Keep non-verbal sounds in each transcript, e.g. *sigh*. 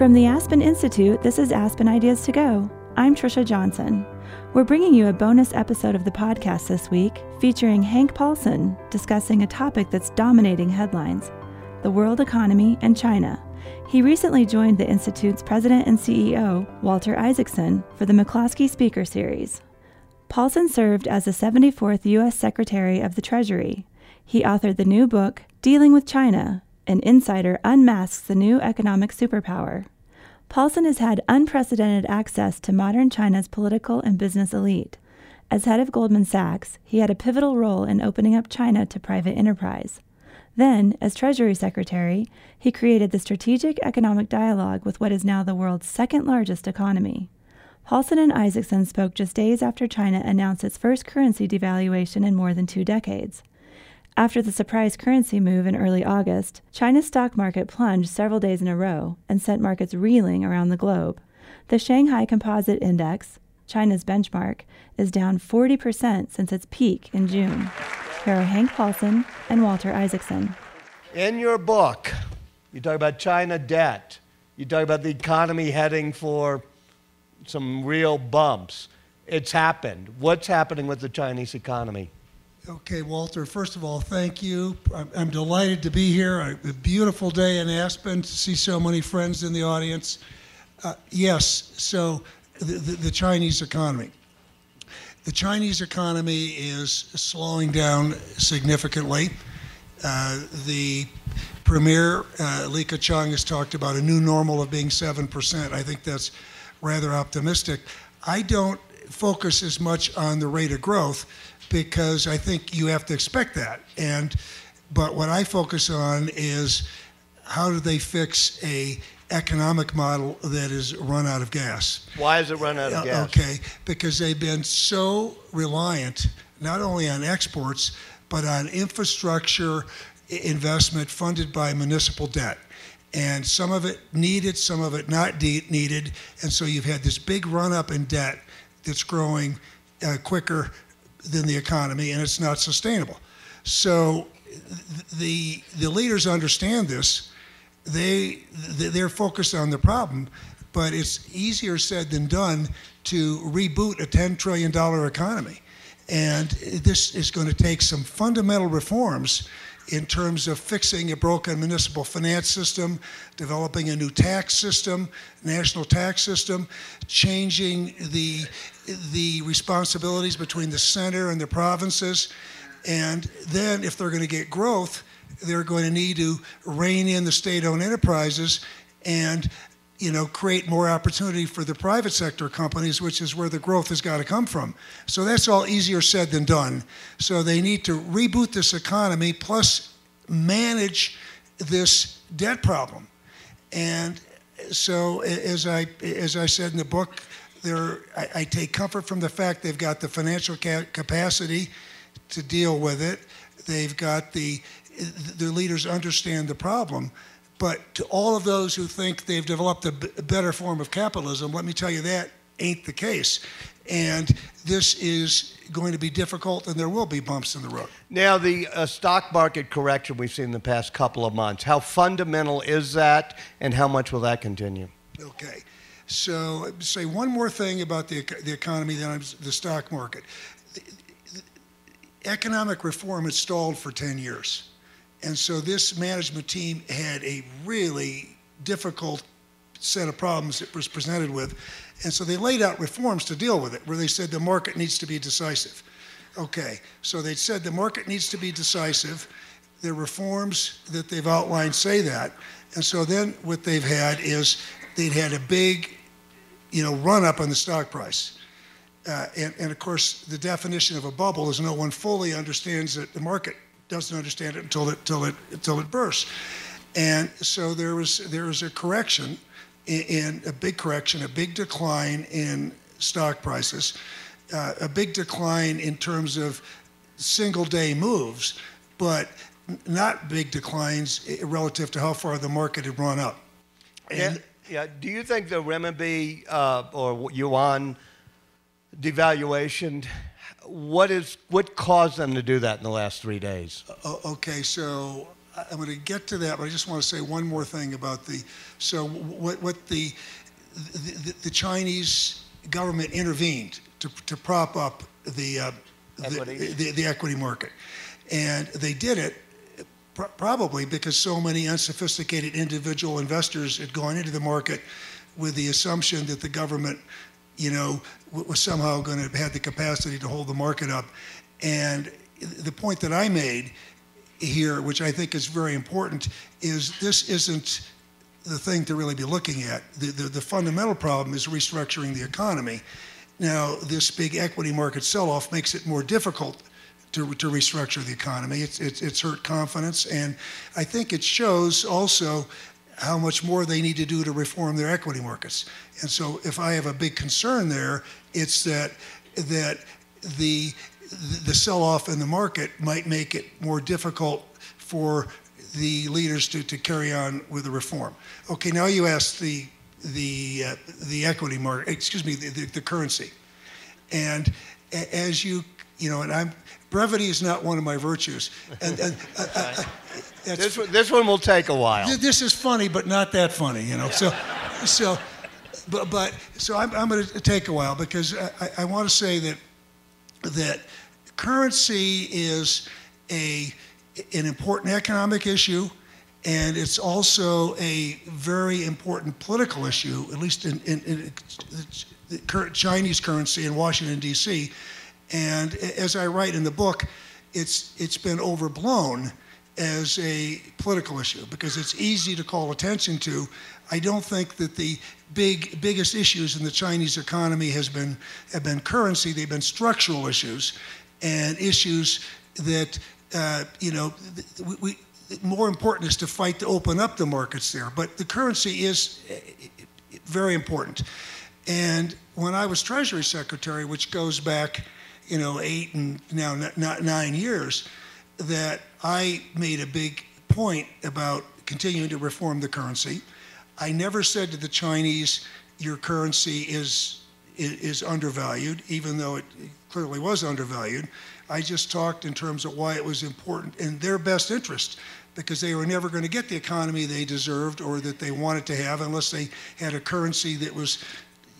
From the Aspen Institute, this is Aspen Ideas to Go. I'm Trisha Johnson. We're bringing you a bonus episode of the podcast this week featuring Hank Paulson discussing a topic that's dominating headlines the world economy and China. He recently joined the Institute's president and CEO, Walter Isaacson, for the McCloskey Speaker Series. Paulson served as the 74th U.S. Secretary of the Treasury. He authored the new book, Dealing with China An Insider Unmasks the New Economic Superpower. Paulson has had unprecedented access to modern China's political and business elite. As head of Goldman Sachs, he had a pivotal role in opening up China to private enterprise. Then, as Treasury Secretary, he created the Strategic Economic Dialogue with what is now the world's second largest economy. Paulson and Isaacson spoke just days after China announced its first currency devaluation in more than two decades. After the surprise currency move in early August, China's stock market plunged several days in a row and sent markets reeling around the globe. The Shanghai Composite Index, China's benchmark, is down 40% since its peak in June. Here are Hank Paulson and Walter Isaacson. In your book, you talk about China debt. You talk about the economy heading for some real bumps. It's happened. What's happening with the Chinese economy? Okay, Walter, first of all, thank you. I'm, I'm delighted to be here. A beautiful day in Aspen to see so many friends in the audience. Uh, yes, so the, the, the Chinese economy. The Chinese economy is slowing down significantly. Uh, the premier, uh, Li Keqiang, has talked about a new normal of being 7%. I think that's rather optimistic. I don't focus as much on the rate of growth because I think you have to expect that. And but what I focus on is how do they fix a economic model that is run out of gas. Why is it run out of gas? Okay, because they've been so reliant not only on exports but on infrastructure investment funded by municipal debt. And some of it needed, some of it not de- needed. And so you've had this big run up in debt that's growing uh, quicker than the economy, and it's not sustainable. So the, the leaders understand this they they're focused on the problem, but it's easier said than done to reboot a 10 trillion dollar economy, and this is going to take some fundamental reforms in terms of fixing a broken municipal finance system, developing a new tax system, national tax system, changing the the responsibilities between the center and the provinces, and then if they're going to get growth they're going to need to rein in the state-owned enterprises and you know create more opportunity for the private sector companies which is where the growth has got to come from. So that's all easier said than done. So they need to reboot this economy plus manage this debt problem. And so as i as i said in the book there I, I take comfort from the fact they've got the financial ca- capacity to deal with it. They've got the their leaders understand the problem. But to all of those who think they've developed a, better form of capitalism, let me tell you that ain't the case. And this is going to be difficult, and there will be bumps in the road. Now, the uh, stock market correction we've seen in the past couple of months, how fundamental is that, and how much will that continue? Okay. So, say one more thing about the, the economy, then the stock market. Economic reform has stalled for 10 years. And so this management team had a really difficult set of problems it was presented with. And so they laid out reforms to deal with it, where they said the market needs to be decisive. Okay, so they said the market needs to be decisive. The reforms that they've outlined say that. And so then what they've had is they'd had a big, you know, run up on the stock price. Uh, and, and of course, the definition of a bubble is no one fully understands that the market doesn't understand it until it, until it, until it bursts. And so there was, there was a correction, in, in a big correction, a big decline in stock prices, uh, a big decline in terms of single day moves, but not big declines relative to how far the market had run up. And yeah, yeah. Do you think the renminbi uh, or yuan devaluation what is what caused them to do that in the last three days? Uh, okay, so I'm going to get to that, but I just want to say one more thing about the. So what what the the, the Chinese government intervened to, to prop up the, uh, the, the, the, equity market, and they did it pr- probably because so many unsophisticated individual investors had gone into the market with the assumption that the government, you know, was somehow going to have the capacity to hold the market up, and the point that I made here, which I think is very important, is this isn't the thing to really be looking at. The, the, the, fundamental problem is restructuring the economy. Now, this big equity market sell off makes it more difficult to, to restructure the economy. It's, it's, it's hurt confidence, and I think it shows also how much more they need to do to reform their equity markets. And so, if I have a big concern there, it's that that the the sell-off in the market might make it more difficult for the leaders to, to carry on with the reform. Okay, now you ask the the uh, the equity market, excuse me, the, the, the, currency, and as you you know, and I'm brevity is not one of my virtues, and, and uh, uh, uh this one, this one will take a while. This is funny, but not that funny, you know. So, so, but but so I'm I'm going to take a while because I, I want to say that that currency is a an important economic issue, and it's also a very important political issue, at least in, in, in the Chinese currency in Washington, D.C. And as I write in the book, it's, it's been overblown as a political issue because it's easy to call attention to. I don't think that the big biggest issues in the Chinese economy has been have been currency. They've been structural issues and issues that uh, you know, we, we, more important is to fight to open up the markets there. But the currency is uh, very important. And when I was Treasury Secretary, which goes back, you know, eight and now not nine years, that I made a big point about continuing to reform the currency. I never said to the Chinese, your currency is, is undervalued, even though it clearly was undervalued. I just talked in terms of why it was important in their best interest because they were never going to get the economy they deserved or that they wanted to have unless they had a currency that was,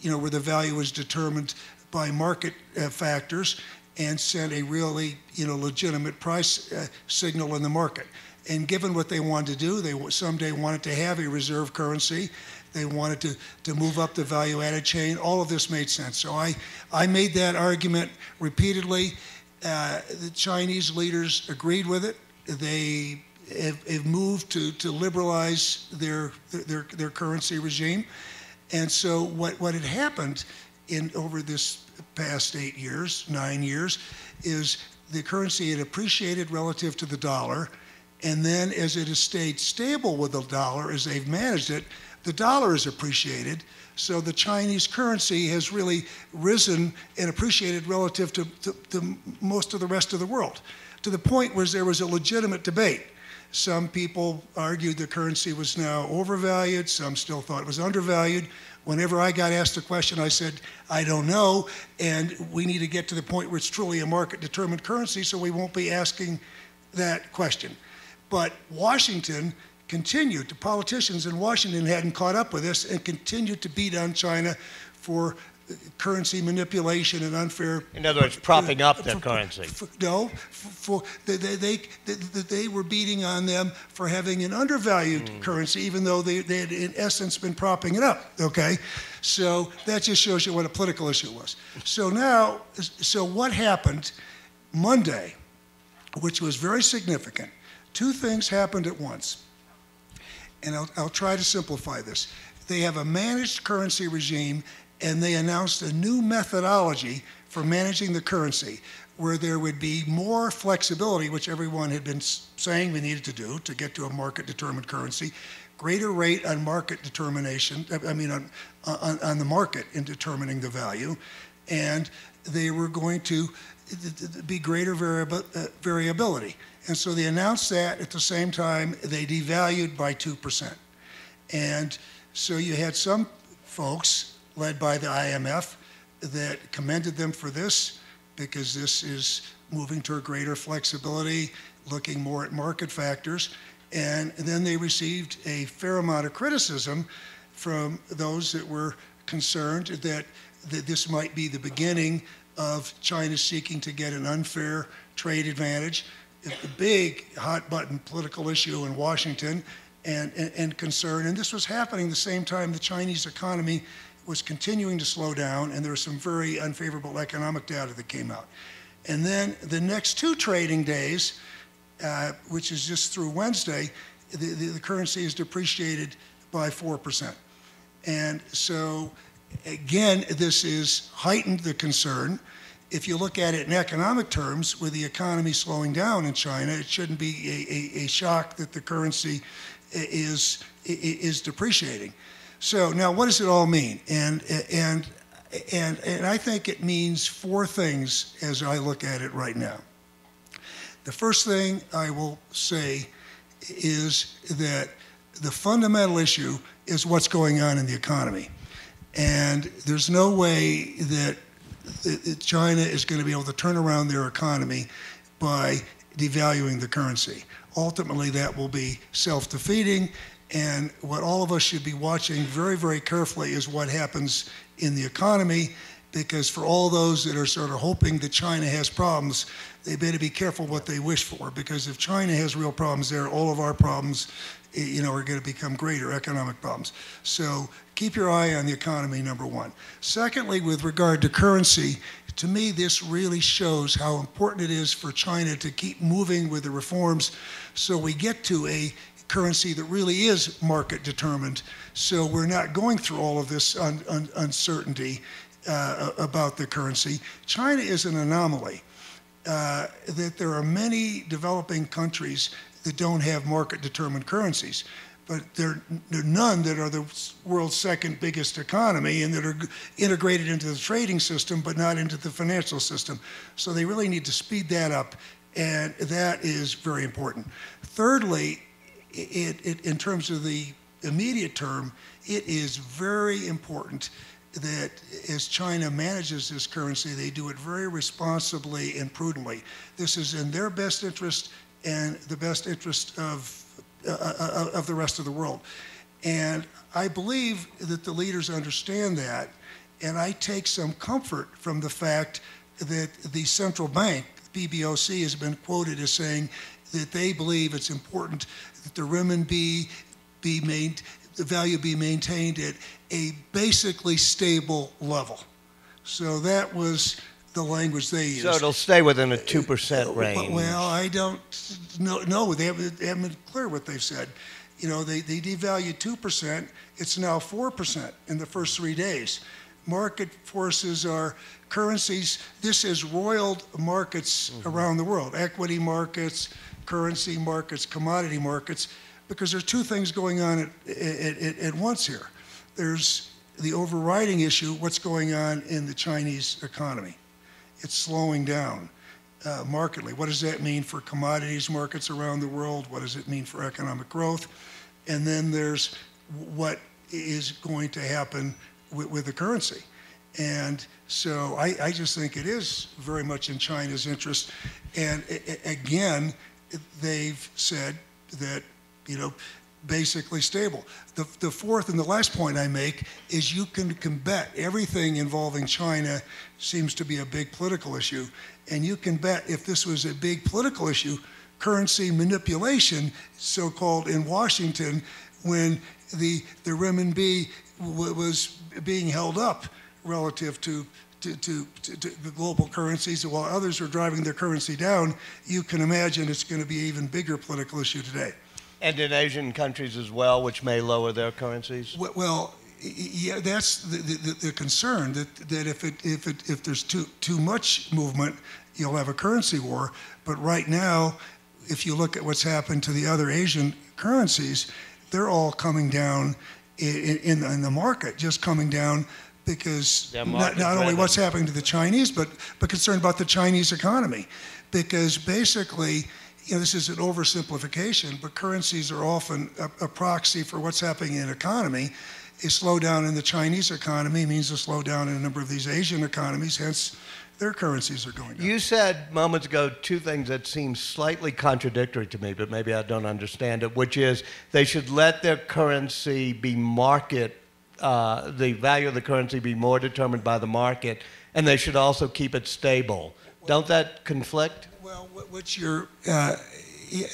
you know, where the value was determined by market uh, factors and sent a really, you know, legitimate price uh, signal in the market. And given what they wanted to do, they someday wanted to have a reserve currency. They wanted to, to move up the value added chain. All of this made sense. So I, I made that argument repeatedly. Uh, the Chinese leaders agreed with it. They have, have, moved to, to liberalize their, their, their currency regime. And so what, what had happened in over this past eight years, nine years, is the currency had appreciated relative to the dollar. And then as it has stayed stable with the dollar, as they've managed it, the dollar has appreciated. So the Chinese currency has really risen and appreciated relative to, to, to, most of the rest of the world, to the point where there was a legitimate debate. Some people argued the currency was now overvalued, some still thought it was undervalued. Whenever I got asked a question, I said, I don't know, and we need to get to the point where it's truly a market determined currency, so we won't be asking that question. But Washington continued, the politicians in Washington hadn't caught up with this and continued to beat on China for currency manipulation and unfair. In other words, propping up their currency. For, no, for, they, they, they, they, were beating on them for having an undervalued mm. currency, even though they, they had, in essence, been propping it up. Okay, so that just shows you what a political issue was. So now, so what happened Monday, which was very significant? Two things happened at once and I'll, I'll try to simplify this. They have a managed currency regime, and they announced a new methodology for managing the currency where there would be more flexibility, which everyone had been saying we needed to do to get to a market determined currency, greater rate on market determination, I mean, on, on, on the market in determining the value, and they were going to be greater uh, variability. And so they announced that at the same time they devalued by 2%. And so you had some folks led by the IMF that commended them for this because this is moving toward greater flexibility, looking more at market factors. And then they received a fair amount of criticism from those that were concerned that, that this might be the beginning of China seeking to get an unfair trade advantage. A big hot button political issue in Washington and, and, and concern. And this was happening the same time the Chinese economy was continuing to slow down, and there was some very unfavorable economic data that came out. And then the next two trading days, uh, which is just through Wednesday, the, the, the, currency is depreciated by 4%. And so, again, this is heightened the concern. If you look at it in economic terms, with the economy slowing down in China, it shouldn't be a, a, a shock that the currency is, is depreciating. So now, what does it all mean? And, and, and, and I think it means four things as I look at it right now. The first thing I will say is that the fundamental issue is what's going on in the economy. And there's no way that China is going to be able to turn around their economy by devaluing the currency. Ultimately, that will be self defeating, and what all of us should be watching very, very carefully is what happens in the economy, because for all those that are sort of hoping that China has problems, they better be careful what they wish for, because if China has real problems there, all of our problems, eh, you know, are going to become greater economic problems. So keep your eye on the economy, number one. Secondly, with regard to currency, to me, this really shows how important it is for China to keep moving with the reforms so we get to a currency that really is market determined. So we're not going through all of this un, un, uncertainty uh, about the currency. China is an anomaly. Uh, that there are many developing countries that don't have market determined currencies but there, there, are none that are the world's second biggest economy and that are integrated into the trading system but not into the financial system. So they really need to speed that up, and that is very important. Thirdly, it, it, in terms of the immediate term, it is very important that as China manages this currency, they do it very responsibly and prudently. This is in their best interest and the best interest of, uh, uh of the rest of the world. And I believe that the leaders understand that, and I take some comfort from the fact that the central bank, PBOC, has been quoted as saying that they believe it's important that the renminbi be made, the value be maintained at a basically stable level. So that was the language they used. So it'll stay within a 2% uh, range. Well, I don't know. No, they haven't, they haven't been clear what they've said. You know, they, they devalued 2%. It's now 4% in the first three days. Market forces are currencies. This is roiled markets mm-hmm. around the world, equity markets, currency markets, commodity markets, because there's two things going on at, at, at once here. There's the overriding issue what's going on in the Chinese economy? It's slowing down uh, markedly. What does that mean for commodities markets around the world? What does it mean for economic growth? And then there's what is going to happen with, with the currency. And so I, I, just think it is very much in China's interest. And again, they've said that, you know, basically stable. The, the fourth and the last point I make is you can, bet everything involving China seems to be a big political issue. And you can bet if this was a big political issue, currency manipulation, so called in Washington, when the, the renminbi was being held up relative to to, to, to, the global currencies, and while others are driving their currency down, you can imagine it's going to be an even bigger political issue today. And in Asian countries as well, which may lower their currencies? Well, yeah, that's the, the, the, concern that, that if, it, if, it, if there's too, too much movement, you'll have a currency war. But right now, if you look at what's happened to the other Asian currencies, they're all coming down in, in, in the market, just coming down because not, not only what's happening to the Chinese, but, but concerned about the Chinese economy. Because basically, you know, this is an oversimplification, but currencies are often a, a proxy for what's happening in an economy. A slowdown in the Chinese economy means a slowdown in a number of these Asian economies, hence their currencies are going down. You said moments ago two things that seem slightly contradictory to me, but maybe I don't understand it, which is they should let their currency be market, uh, the value of the currency be more determined by the market, and they should also keep it stable. Don't that conflict? Well, what's your, uh,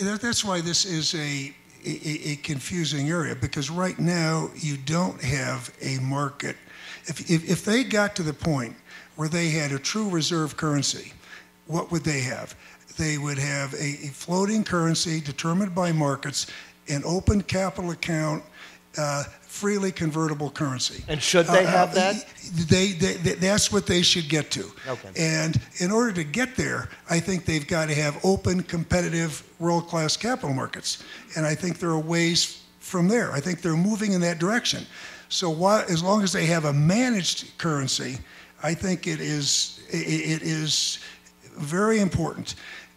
that's why this is a, a, a confusing area, because right now you don't have a market. If, if, if they got to the point where they had a true reserve currency, what would they have? They would have a, a floating currency determined by markets, an open capital account, uh, freely convertible currency. And should they uh, have that? They, they, they, that's what they should get to. Okay. And in order to get there, I think they've got to have open, competitive, world-class capital markets. And I think there are ways from there. I think they're moving in that direction. So why, as long as they have a managed currency, I think it is it is very important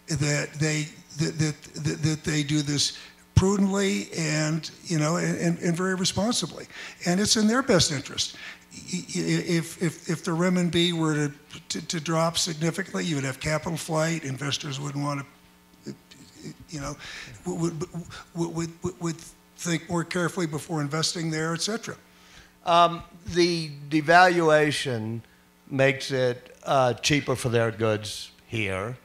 that they that, that, that they do this prudently and you know and, and very responsibly. And it's in their best interest. If if if the renminbi were to, to, to drop significantly you would have capital flight. Investors wouldn't want to you know would would, would, would think more carefully before investing there etc um, the devaluation makes it uh, cheaper for their goods here,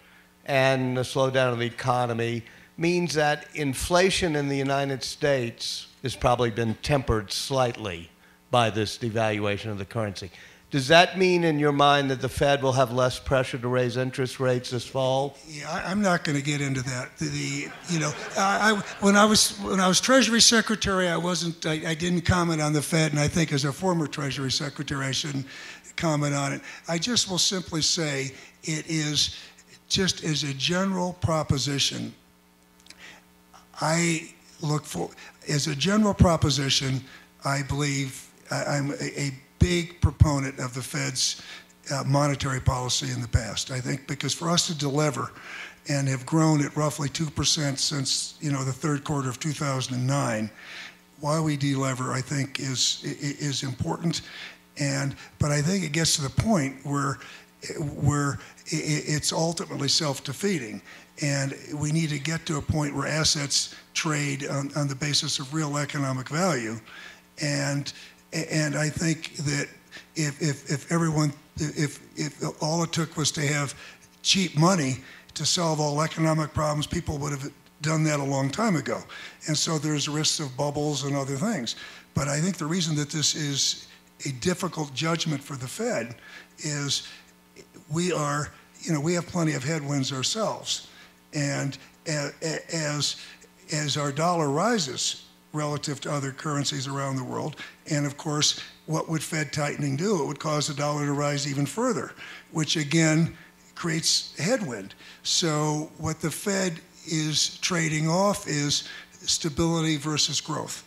and the slowdown of the economy means that inflation in the United States has probably been tempered slightly by this devaluation of the currency. Does that mean, in your mind, that the Fed will have less pressure to raise interest rates this fall? Yeah, I, am not going to get into that. The, the you know, I, I, when I was when I was Treasury Secretary, I wasn't, I, I, didn't comment on the Fed, and I think as a former Treasury Secretary, I shouldn't comment on it. I just will simply say it is just as a general proposition. I look for, as a general proposition, I believe I, am a, a, big proponent of the Fed's uh, monetary policy in the past. I think because for us to deliver and have grown at roughly 2% since, you know, the third quarter of 2009, why we delever, I think, is, is important. And but I think it gets to the point where where it's ultimately self-defeating, and we need to get to a point where assets trade on, on the basis of real economic value, and and I think that if if, if everyone if if all it took was to have cheap money to solve all economic problems, people would have done that a long time ago. And so there's risks of bubbles and other things. But I think the reason that this is a difficult judgment for the Fed is we are, you know, we have plenty of headwinds ourselves. And as, as our dollar rises relative to other currencies around the world, and of course, what would Fed tightening do? It would cause the dollar to rise even further, which again creates headwind. So, what the Fed is trading off is stability versus growth.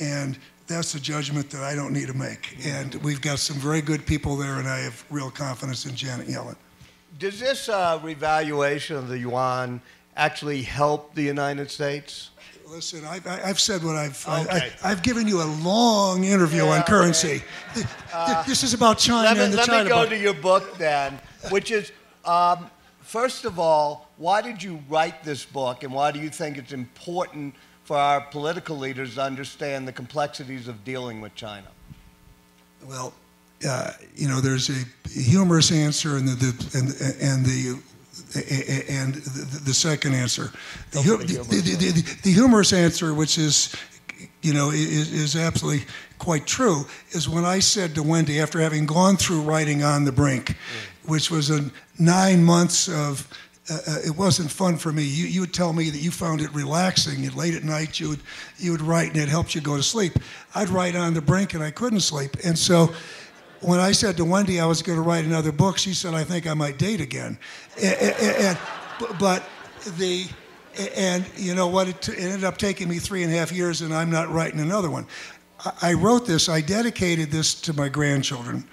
And that's a judgment that I don't need to make. And we've got some very good people there, and I have real confidence in Janet Yellen. Does this uh, revaluation of the yuan actually help the United States? Listen, I've, I've said what I've. Okay. I, have given you a long interview yeah, on currency. Okay. Uh, this is about China let me, and the let China. Let me go to your book then, which is, um, first of all, why did you write this book, and why do you think it's important for our political leaders to understand the complexities of dealing with China? Well, uh, you know, there's a humorous answer and the, the and, and the and the, the second answer. The, the, the, humorous answer, which is, you know, is, is absolutely quite true, is when I said to Wendy, after having gone through writing On the Brink, mm. which was a nine months of uh, uh, it wasn't fun for me. You, you would tell me that you found it relaxing, and late at night you would you would write, and it helped you go to sleep. I'd write on the brink, and I couldn't sleep. And so, when I said to Wendy I was going to write another book, she said, "I think I might date again." And, and, but the and you know what? It, it, ended up taking me three and a half years, and I'm not writing another one. I, I wrote this. I dedicated this to my grandchildren,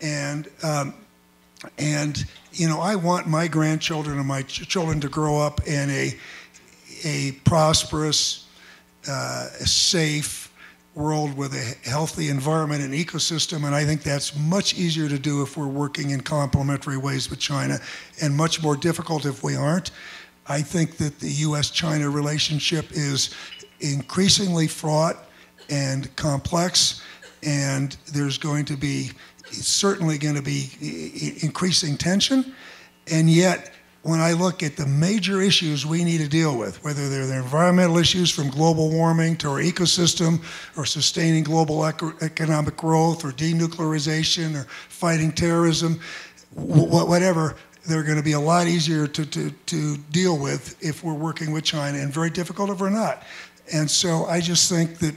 and. Um, and you know, I want my grandchildren and my ch- children to grow up in a a prosperous, uh, safe, world with a healthy environment and ecosystem. And I think that's much easier to do if we're working in complementary ways with China and much more difficult if we aren't. I think that the US China relationship is increasingly fraught and complex, and there's going to be certainly going to be increasing tension. And yet, when I look at the major issues we need to deal with, whether they're the environmental issues from global warming to our ecosystem, or sustaining global eco- economic growth, or denuclearization, or fighting terrorism, whatever, they're going to be a lot easier to, to, to deal with if we're working with China, and very difficult if we're not. And so I just think that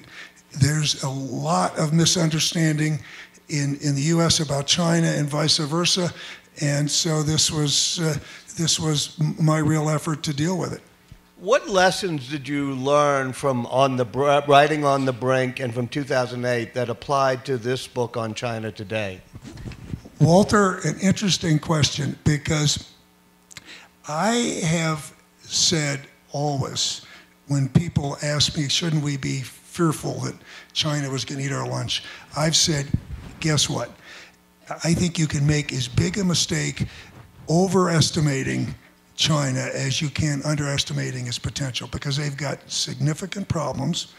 there's a lot of misunderstanding in, in the U.S. about China and vice versa. And so this was, uh, this was my real effort to deal with it. What lessons did you learn from on the uh, writing on the brink and from 2008 that applied to this book on China today? Walter, an interesting question because I have said always when people ask me, shouldn't we be fearful that China was going to eat our lunch? I've said, guess what? I think you can make as big a mistake overestimating China as you can underestimating its potential because they've got significant problems.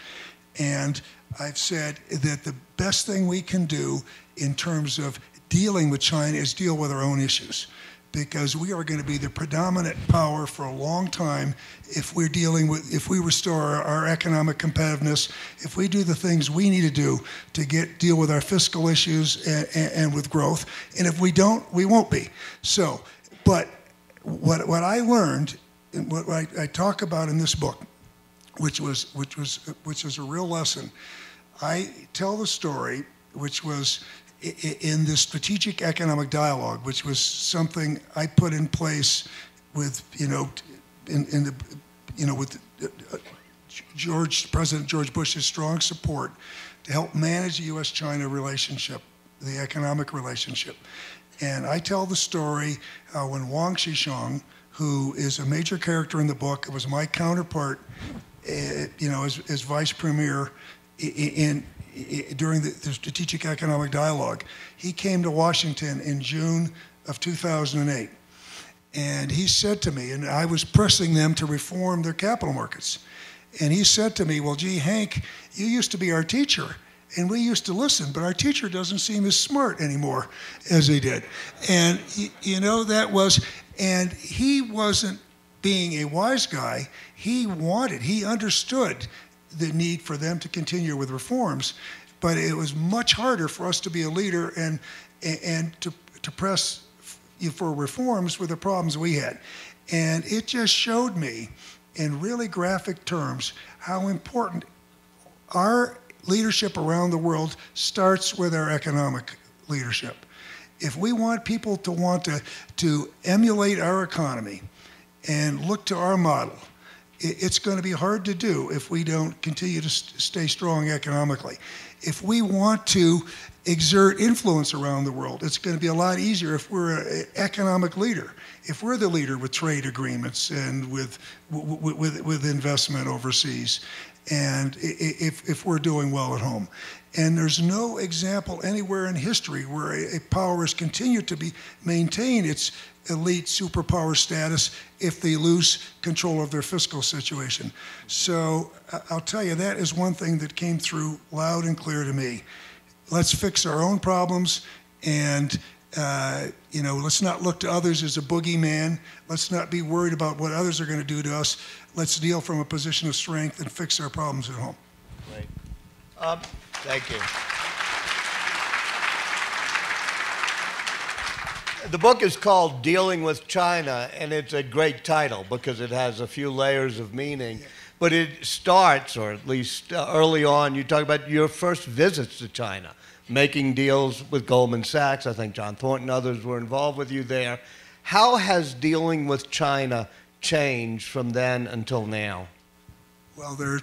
And I've said that the best thing we can do in terms of dealing with China is deal with our own issues because we are going to be the predominant power for a long time if we're dealing with if we restore our economic competitiveness if we do the things we need to do to get deal with our fiscal issues and, and, and with growth and if we don't we won't be so but what, what i learned and what I, I talk about in this book which was which was which was a real lesson i tell the story which was in the strategic economic dialogue, which was something I put in place with, you know, in, in the, you know, with uh, George, President George Bush's strong support to help manage the U.S.-China relationship, the economic relationship. And I tell the story uh, when Wang Qishan, who is a major character in the book, was my counterpart, uh, you know, as, as vice premier in, during the, the, Strategic Economic Dialogue. He came to Washington in June of 2008. And he said to me, and I was pressing them to reform their capital markets. And he said to me, Well, gee, Hank, you used to be our teacher. And we used to listen, but our teacher doesn't seem as smart anymore as he did. And, you know, that was, and he wasn't being a wise guy. He wanted, he understood the need for them to continue with reforms. But it was much harder for us to be a leader and, and to, to press for reforms with the problems we had. And it just showed me in really graphic terms how important our leadership around the world starts with our economic leadership. If we want people to want to, to emulate our economy and look to our model, it's going to be hard to do if we don't continue to stay strong economically. If we want to exert influence around the world, it's going to be a lot easier if we're an economic leader. If we're the leader with trade agreements and with, with, with investment overseas, and if, if we're doing well at home. And there's no example anywhere in history where a, power has continued to be maintain its elite superpower status if they lose control of their fiscal situation. So I'll tell you, that is one thing that came through loud and clear to me. Let's fix our own problems and uh, you know, let's not look to others as a boogeyman. Let's not be worried about what others are going to do to us. Let's deal from a position of strength and fix our problems at home. Great. Um, thank you. The book is called Dealing with China, and it's a great title because it has a few layers of meaning. But it starts, or at least uh, early on, you talk about your first visits to China, making deals with Goldman Sachs. I think John Thornton and others were involved with you there. How has dealing with China changed from then until now? Well, there,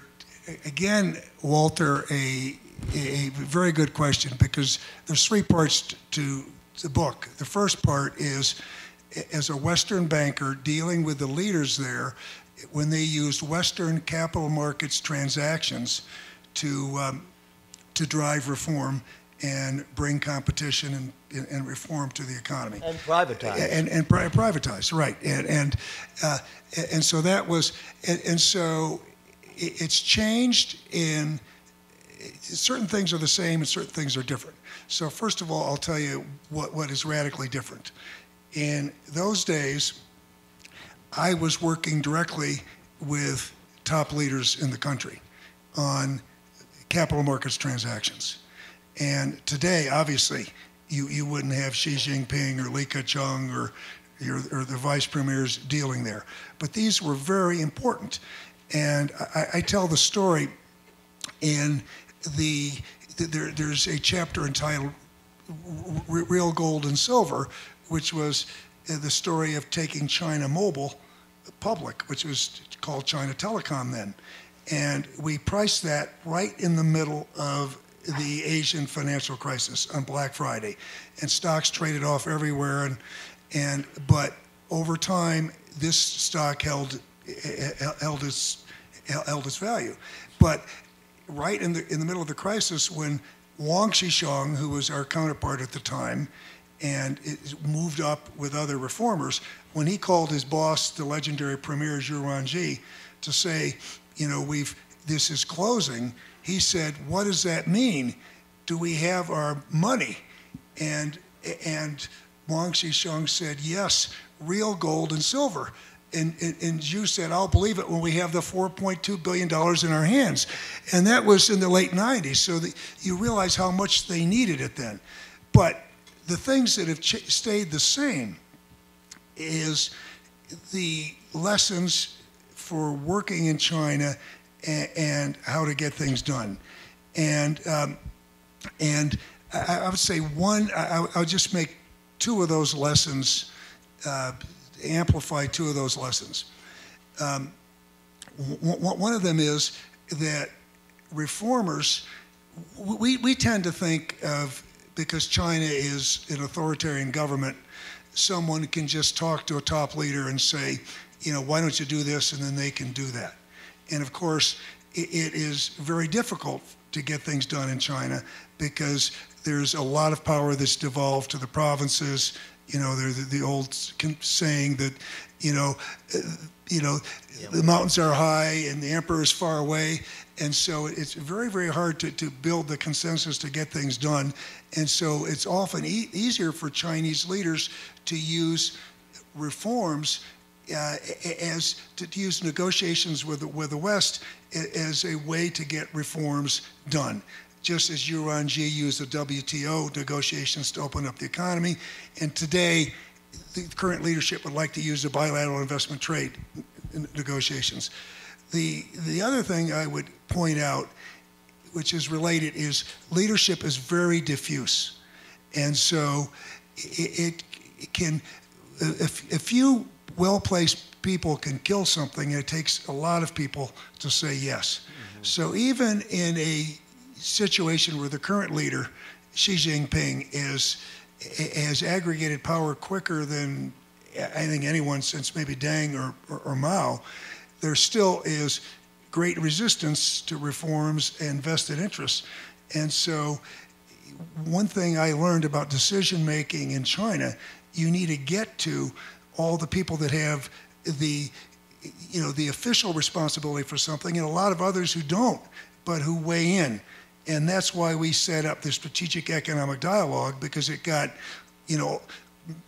again, Walter, a, a very good question because there's three parts to the book. The first part is as a Western banker dealing with the leaders there when they used Western capital markets transactions to um, to drive reform and bring competition and, and reform to the economy. And privatize. And, and pri- privatize, right. And, and, uh, and so that was, and, and so it- it's changed in, certain things are the same and certain things are different. So first of all, I'll tell you what, what is radically different. In those days, I was working directly with top leaders in the country on capital markets transactions. And today, obviously, you, you wouldn't have Xi Jinping or Li Keqiang or, your, or the vice premiers dealing there. But these were very important. And I, I tell the story in the, there, there's a chapter entitled Real Gold and Silver, which was the story of taking China Mobile public, which was called China Telecom then. And we priced that right in the middle of the Asian financial crisis on Black Friday. And stocks traded off everywhere. And, and but over time, this stock held, held, its, held its value. But right in the, in the middle of the crisis, when Wang Qishan, who was our counterpart at the time, and moved up with other reformers, when he called his boss, the legendary premier Zhu Rongji, to say, you know, we've this is closing, he said, "What does that mean? Do we have our money?" And and Wang Qishan said, "Yes, real gold and silver." And, and, and Zhu said, I'll believe it when we have the $4.2 billion in our hands. And that was in the late 90s. So the, you realize how much they needed it then. But the things that have stayed the same is the lessons for working in China and, how to get things done. And, um, and I, I, would say one, I, I'll just make two of those lessons, uh, amplify two of those lessons. Um, one of them is that reformers, we, we tend to think of, because China is an authoritarian government, someone can just talk to a top leader and say, you know, why don't you do this? And then they can do that. And of course, it, it is very difficult to get things done in China because there's a lot of power that's devolved to the provinces. You know, there's the, the old saying that, you know, uh, you know, the mountains are high and the emperor is far away. And so it's very, very hard to, to build the consensus to get things done. And so it's often e- easier for Chinese leaders to use reforms uh, as to, use negotiations with the, with the West as a way to get reforms done. Just as Zhu Rongji used the WTO negotiations to open up the economy, and today the current leadership would like to use the bilateral investment trade negotiations. The the other thing I would point out, which is related, is leadership is very diffuse, and so it, it can if if you well placed people can kill something, it takes a lot of people to say yes. Mm-hmm. So even in a situation where the current leader, Xi Jinping, is has aggregated power quicker than I think anyone since maybe Deng or, or, or Mao, there still is great resistance to reforms and vested interests. And so, one thing I learned about decision making in China, you need to get to all the people that have the you know the official responsibility for something and a lot of others who don't but who weigh in. And that's why we set up the strategic economic dialogue because it got you know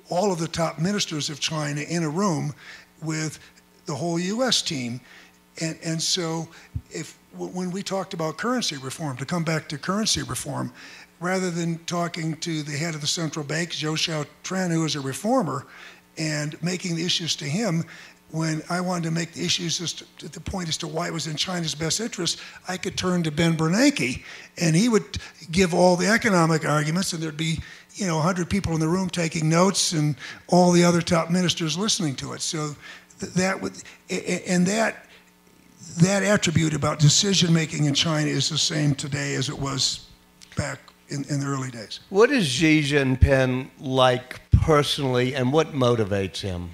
all of the top ministers of China in a room with the whole US team. And and so if when we talked about currency reform to come back to currency reform rather than talking to the head of the central bank Zhou Xiaochuan who is a reformer and making the issues to him when I wanted to make the issues as to, the point as to why it was in China's best interest, I could turn to Ben Bernanke, and he would give all the economic arguments, and there'd be you know 100 people in the room taking notes, and all the other top ministers listening to it. So that would and that that attribute about decision making in China is the same today as it was back in, in the early days. What is Xi Jinping like personally, and what motivates him?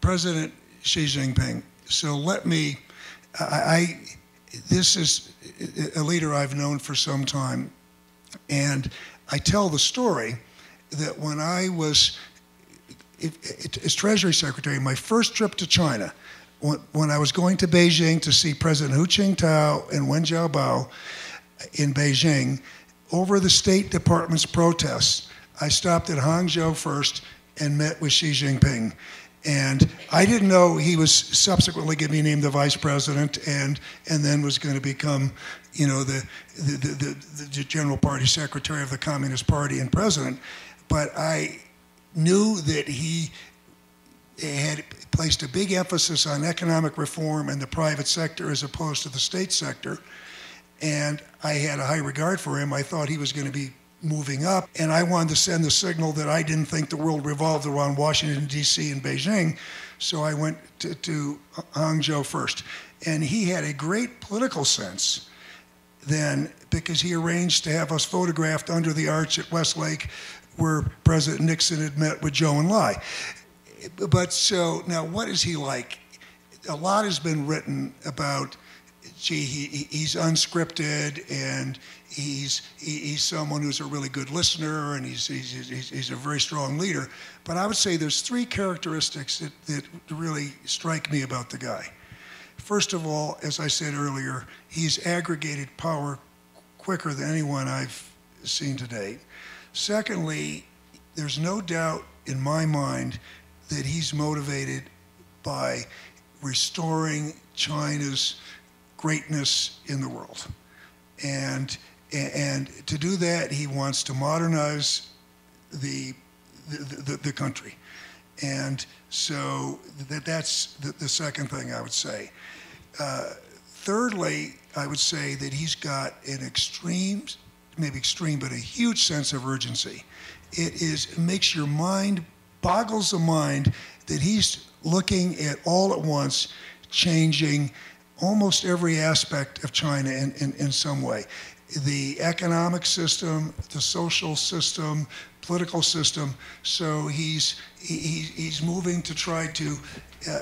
President Xi Jinping. So let me, I, I this is a leader I've known for some time, And I tell the story that when I was as Treasury Secretary, my first trip to China, when I was going to Beijing to see President Hu Jintao and Wen Jiabao in Beijing, over the State Department's protests, I stopped at Hangzhou first and met with Xi Jinping. And I didn't know he was subsequently going to be named the vice president and, and then was going to become, you know, the, the, the, the general party secretary of the Communist Party and president. But I knew that he had placed a big emphasis on economic reform in the private sector as opposed to the state sector. And I had a high regard for him. I thought he was going to be moving up. And I wanted to send the signal that I didn't think the world revolved around Washington, D.C. and Beijing. So I went to, to Hangzhou first. And he had a great political sense then because he arranged to have us photographed under the arch at Westlake where President Nixon had met with Zhou Enlai. But so now, what is he like? A lot has been written about. Gee, he, he's unscripted and he's he's someone who's a really good listener and he's, he's, he's, he's, a very strong leader. But I would say there's three characteristics that, that really strike me about the guy. First of all, as I said earlier, he's aggregated power quicker than anyone I've seen to date. Secondly, there's no doubt in my mind that he's motivated by restoring China's greatness in the world. And, and to do that, he wants to modernize the, the, the, the country. And so that, that's the, the second thing I would say. Uh, thirdly, I would say that he's got an extreme maybe extreme, but a huge sense of urgency. It is it makes your mind boggles the mind that he's looking at all at once changing almost every aspect of China in, in, in some way. The economic system, the social system, political system. So he's he, he's moving to try to uh,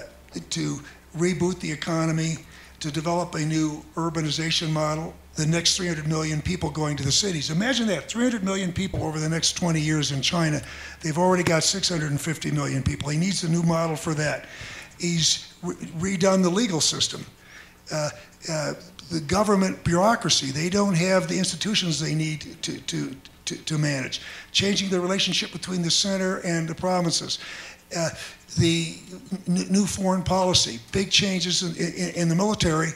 to reboot the economy, to develop a new urbanization model, the next 300 million people going to the cities. Imagine that 300 million people over the next 20 years in China. They've already got 650 million people. He needs a new model for that. He's re- redone the legal system. Uh, uh, the government bureaucracy, they don't have the institutions they need to, to, to, to manage. Changing the relationship between the center and the provinces. Uh, the new foreign policy, big changes in, in, in the military,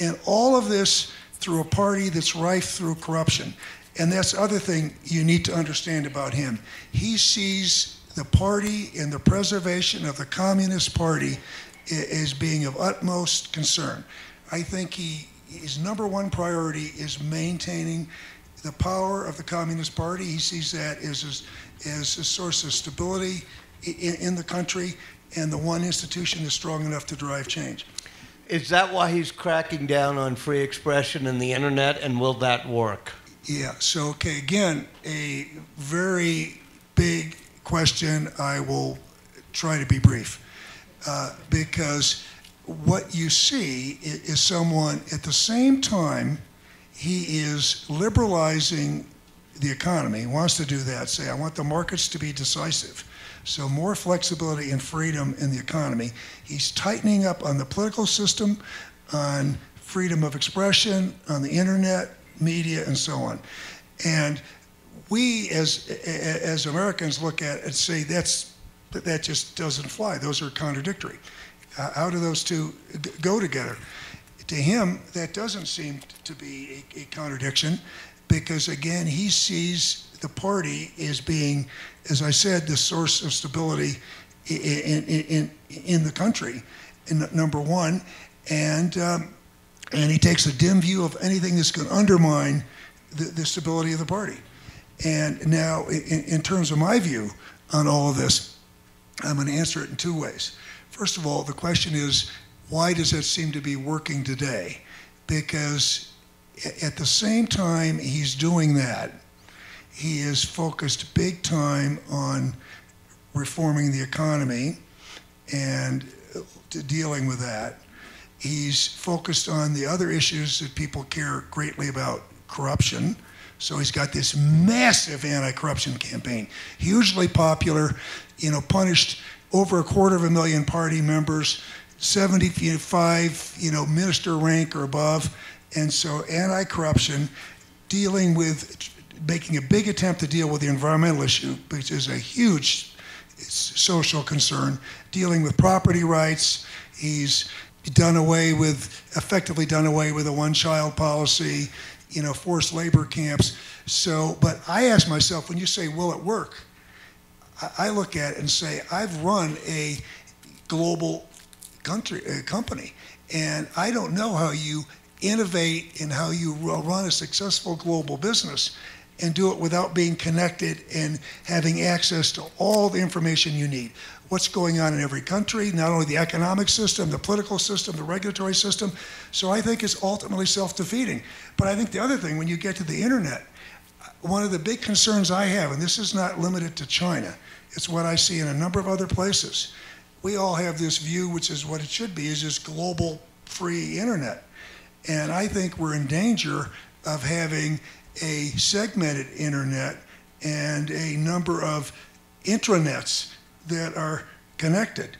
and all of this through a party that's rife through corruption. And that's the other thing you need to understand about him. He sees the party and the preservation of the Communist Party as being of utmost concern. I think he, his number one priority is maintaining the power of the Communist Party. He sees that as, as a source of stability in, in the country and the one institution is strong enough to drive change. Is that why he's cracking down on free expression and the internet, and will that work? Yeah, so, okay, again, a very big question. I will try to be brief. Uh, because what you see is someone at the same time he is liberalizing the economy, wants to do that, say, I want the markets to be decisive. So more flexibility and freedom in the economy. He's tightening up on the political system, on freedom of expression, on the internet, media, and so on. And we, as as Americans, look at it and say that's that just doesn't fly. Those are contradictory. How do those two go together? To him, that doesn't seem to be a, a contradiction, because again, he sees the party as being as I said, the source of stability in, in, in the country, in number one. And, um, and he takes a dim view of anything that's going to undermine the, the, stability of the party. And now, in, in terms of my view on all of this, I'm going to answer it in two ways. First of all, the question is why does that seem to be working today? Because at the same time he's doing that, he is focused big time on reforming the economy and uh, dealing with that. He's focused on the other issues that people care greatly about corruption, So he's got this massive anti-corruption campaign, hugely popular, you know, punished over a quarter of a million party members, 75, you know, minister rank or above. And so anti-corruption, dealing with, making a big attempt to deal with the environmental issue, which is a huge social concern, dealing with property rights. He's done away with, effectively done away with a one-child policy, you know, forced labor camps. So, but I ask myself, when you say, will it work? I look at it and say, I've run a global country, company, and I don't know how you innovate and how you run a successful global business and do it without being connected and having access to all the information you need. What's going on in every country, not only the economic system, the political system, the regulatory system. So I think it's ultimately self defeating. But I think the other thing, when you get to the internet, one of the big concerns I have, and this is not limited to China, it's what I see in a number of other places. We all have this view, which is what it should be, is this global free internet. And I think we're in danger of having a segmented internet and a number of intranets that are connected.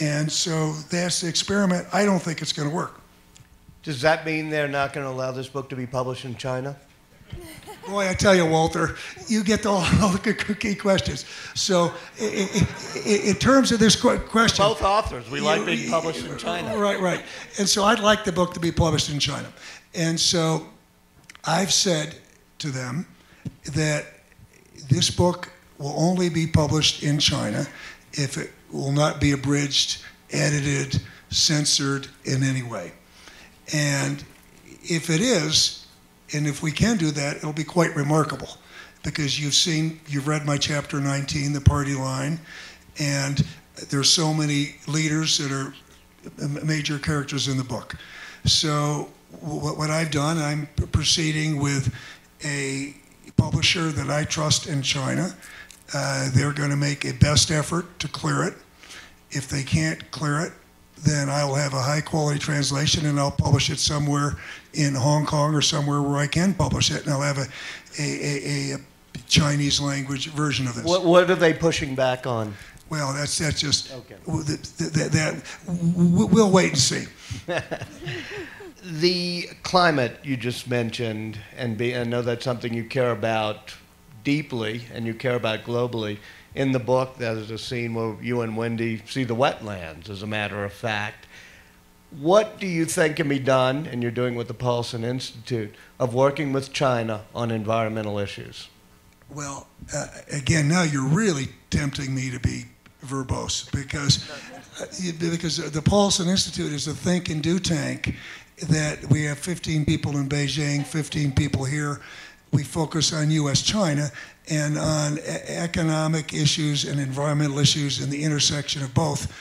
And so that's the experiment. I don't think it's going to work. Does that mean they're not going to allow this book to be published in China? Boy, I tell you, Walter, you get all, all the key questions. So, in, in terms of this question, both authors, we you, like being published in China. Right, right. And so, I'd like the book to be published in China. And so, I've said to them that this book will only be published in China if it will not be abridged, edited, censored in any way. And if it is, and if we can do that, it'll be quite remarkable because you've seen, you've read my chapter 19, The Party Line, and there's so many leaders that are major characters in the book. So what I've done, I'm proceeding with a publisher that I trust in China. Uh, they're going to make a best effort to clear it. If they can't clear it, then I'll have a high quality translation and I'll publish it somewhere in Hong Kong or somewhere where I can publish it, and I'll have a, a, a, a Chinese language version of this. What, what are they pushing back on? Well, that's that's just okay. that, that, that we'll wait and see. *laughs* the climate you just mentioned, and be, I know that's something you care about deeply and you care about globally. In the book, there's a scene where you and Wendy see the wetlands, as a matter of fact. What do you think can be done, and you're doing with the Paulson Institute, of working with China on environmental issues? Well, uh, again, now you're really tempting me to be verbose because uh, because the Paulson Institute is a think and do tank that we have 15 people in Beijing, 15 people here we focus on U.S. China and on economic issues and environmental issues and the intersection of both.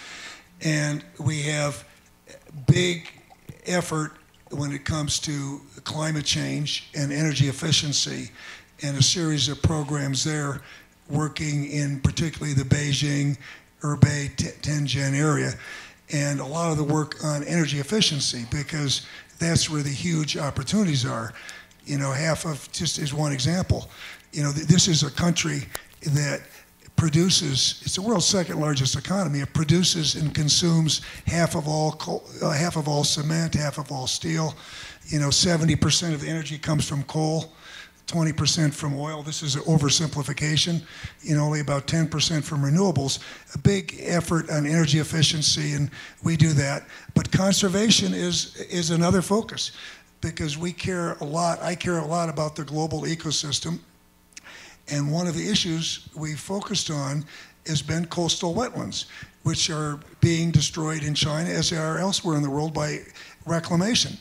And we have big effort when it comes to climate change and energy efficiency and a series of programs there working in particularly the Beijing, Hebei, Tianjin area and a lot of the work on energy efficiency because that's where the huge opportunities are you know, half of, just as one example, you know, this is a country that produces, it's the world's second largest economy. It produces and consumes half of all, coal, uh, half of all cement, half of all steel. You know, 70% of the energy comes from coal. 20% from oil. This is an oversimplification. You know, only about 10% from renewables. A big effort on energy efficiency, and we do that. But conservation is is another focus because we care a lot, I care a lot about the global ecosystem. And one of the issues we focused on has been coastal wetlands, which are being destroyed in China as they are elsewhere in the world by reclamation.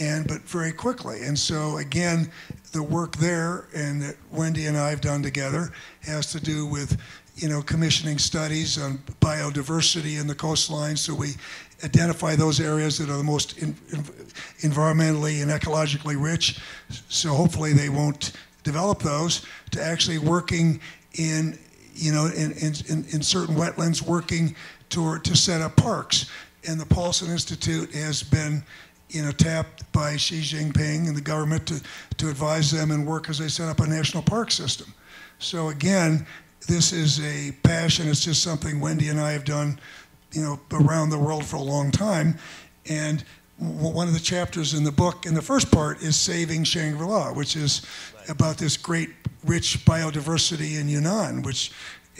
And but very quickly. And so again, the work there and that Wendy and I have done together has to do with you know, commissioning studies on biodiversity in the coastline so we identify those areas that are the most in, in, environmentally and ecologically rich. So hopefully they won't develop those to actually working in, you know, in, in, in certain wetlands, working to, to set up parks. And the Paulson Institute has been you know, tapped by Xi Jinping and the government to, to advise them and work as they set up a national park system. So again, this is a passion. It's just something Wendy and I have done, you know, around the world for a long time. And one of the chapters in the book, in the first part, is saving Shangri-La, which is about this great, rich biodiversity in Yunnan, which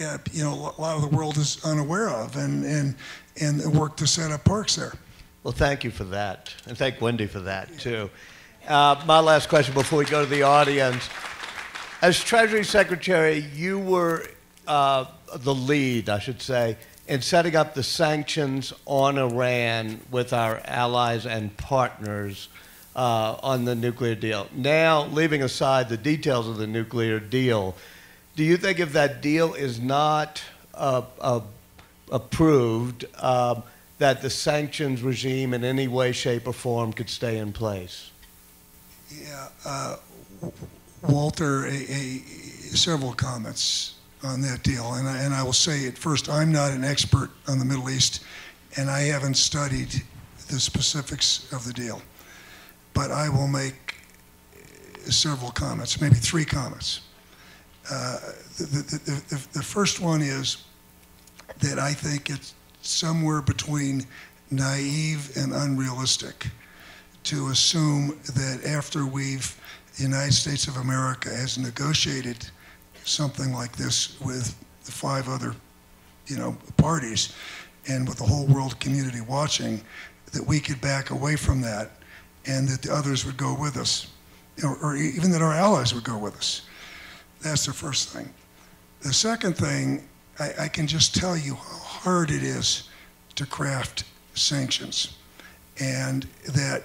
uh, you know a lot of the world is unaware of, and and and work to set up parks there. Well, thank you for that, and thank Wendy for that too. Uh, my last question before we go to the audience: As Treasury Secretary, you were uh, the lead, I should say, in setting up the sanctions on Iran with our allies and partners uh, on the nuclear deal. Now, leaving aside the details of the nuclear deal, do you think if that deal is not uh, uh, approved, um, that the sanctions regime in any way, shape, or form could stay in place? Yeah, uh, Walter, a, a, several comments on that deal. And I, and I will say at first, I'm not an expert on the Middle East, and I haven't studied the specifics of the deal. But I will make several comments, maybe three comments. Uh, the, the, the, the, first one is that I think it's somewhere between naive and unrealistic to assume that after we've, the United States of America has negotiated something like this with the five other, you know, parties, and with the whole world community watching, that we could back away from that, and that the others would go with us, or, or even that our allies would go with us. That's the first thing. The second thing, I, I can just tell you how hard it is to craft sanctions, and that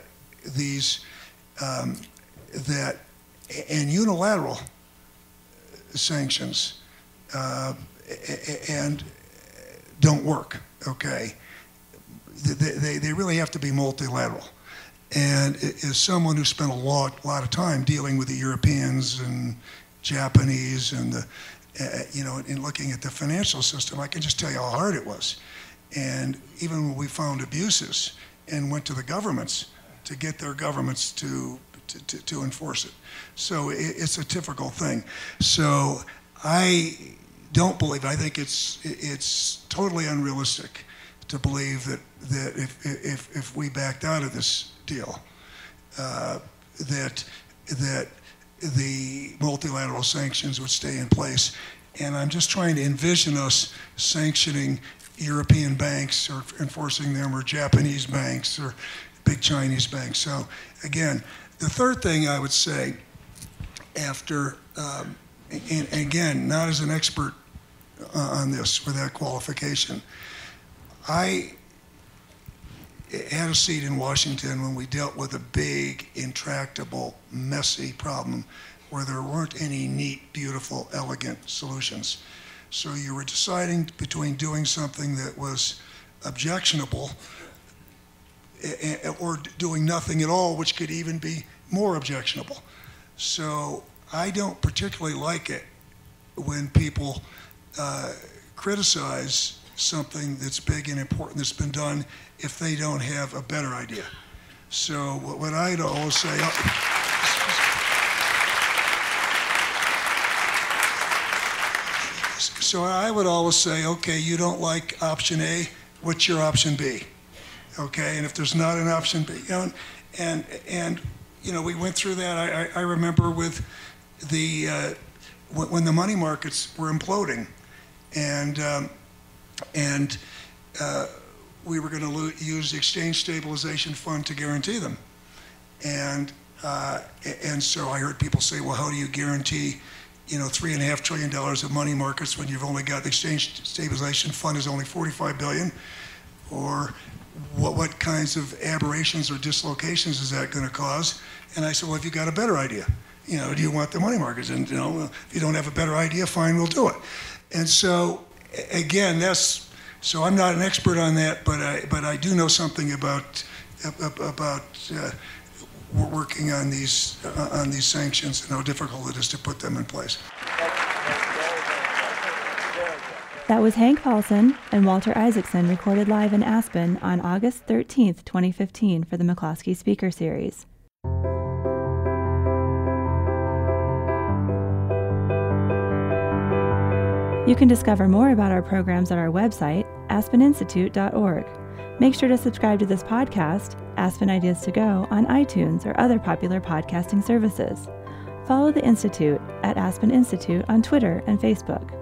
these um, that and unilateral sanctions uh, and don't work, okay? They, they, they really have to be multilateral. And as someone who spent a lot, lot of time dealing with the Europeans and Japanese and the, uh, you know, in looking at the financial system, I can just tell you how hard it was. And even when we found abuses and went to the governments to get their governments to to, to, to enforce it. So it, it's a difficult thing. So I don't believe, I think it's, it's totally unrealistic to believe that, that if, if, if we backed out of this deal, uh, that, that the multilateral sanctions would stay in place. And I'm just trying to envision us sanctioning European banks or enforcing them, or Japanese banks, or big Chinese banks. So again, the third thing I would say, after, um, and again, not as an expert uh, on this with that qualification, I had a seat in Washington when we dealt with a big, intractable, messy problem where there weren't any neat, beautiful, elegant solutions. So you were deciding between doing something that was objectionable or doing nothing at all, which could even be more objectionable. So I don't particularly like it when people uh, criticize something that's big and important that's been done if they don't have a better idea. So what I'd always say. Uh, so I would always say, okay, you don't like option A, what's your option B? Okay? And if there's not an option B, you know, and, and, you know, we went through that. I, I remember with the, uh, when the money markets were imploding and, um, and uh, we were going to use the exchange stabilization fund to guarantee them. And, uh, and so I heard people say, well, how do you guarantee, you know, three and a half trillion dollars of money markets when you've only got the exchange stabilization fund is only 45 billion? Or what, what kinds of aberrations or dislocations is that going to cause? And I said, well, if you got a better idea, you know, do you want the money markets? And, you know, if you don't have a better idea, fine, we'll do it. And so, again, that's, so I'm not an expert on that, but I, but I do know something about, about uh, working on these, uh, on these sanctions and how difficult it is to put them in place. That was Hank Paulson and Walter Isaacson recorded live in Aspen on August 13th, 2015 for the McCloskey Speaker Series. You can discover more about our programs at our website, aspeninstitute.org. Make sure to subscribe to this podcast, Aspen Ideas to Go, on iTunes or other popular podcasting services. Follow the Institute at Aspen Institute on Twitter and Facebook.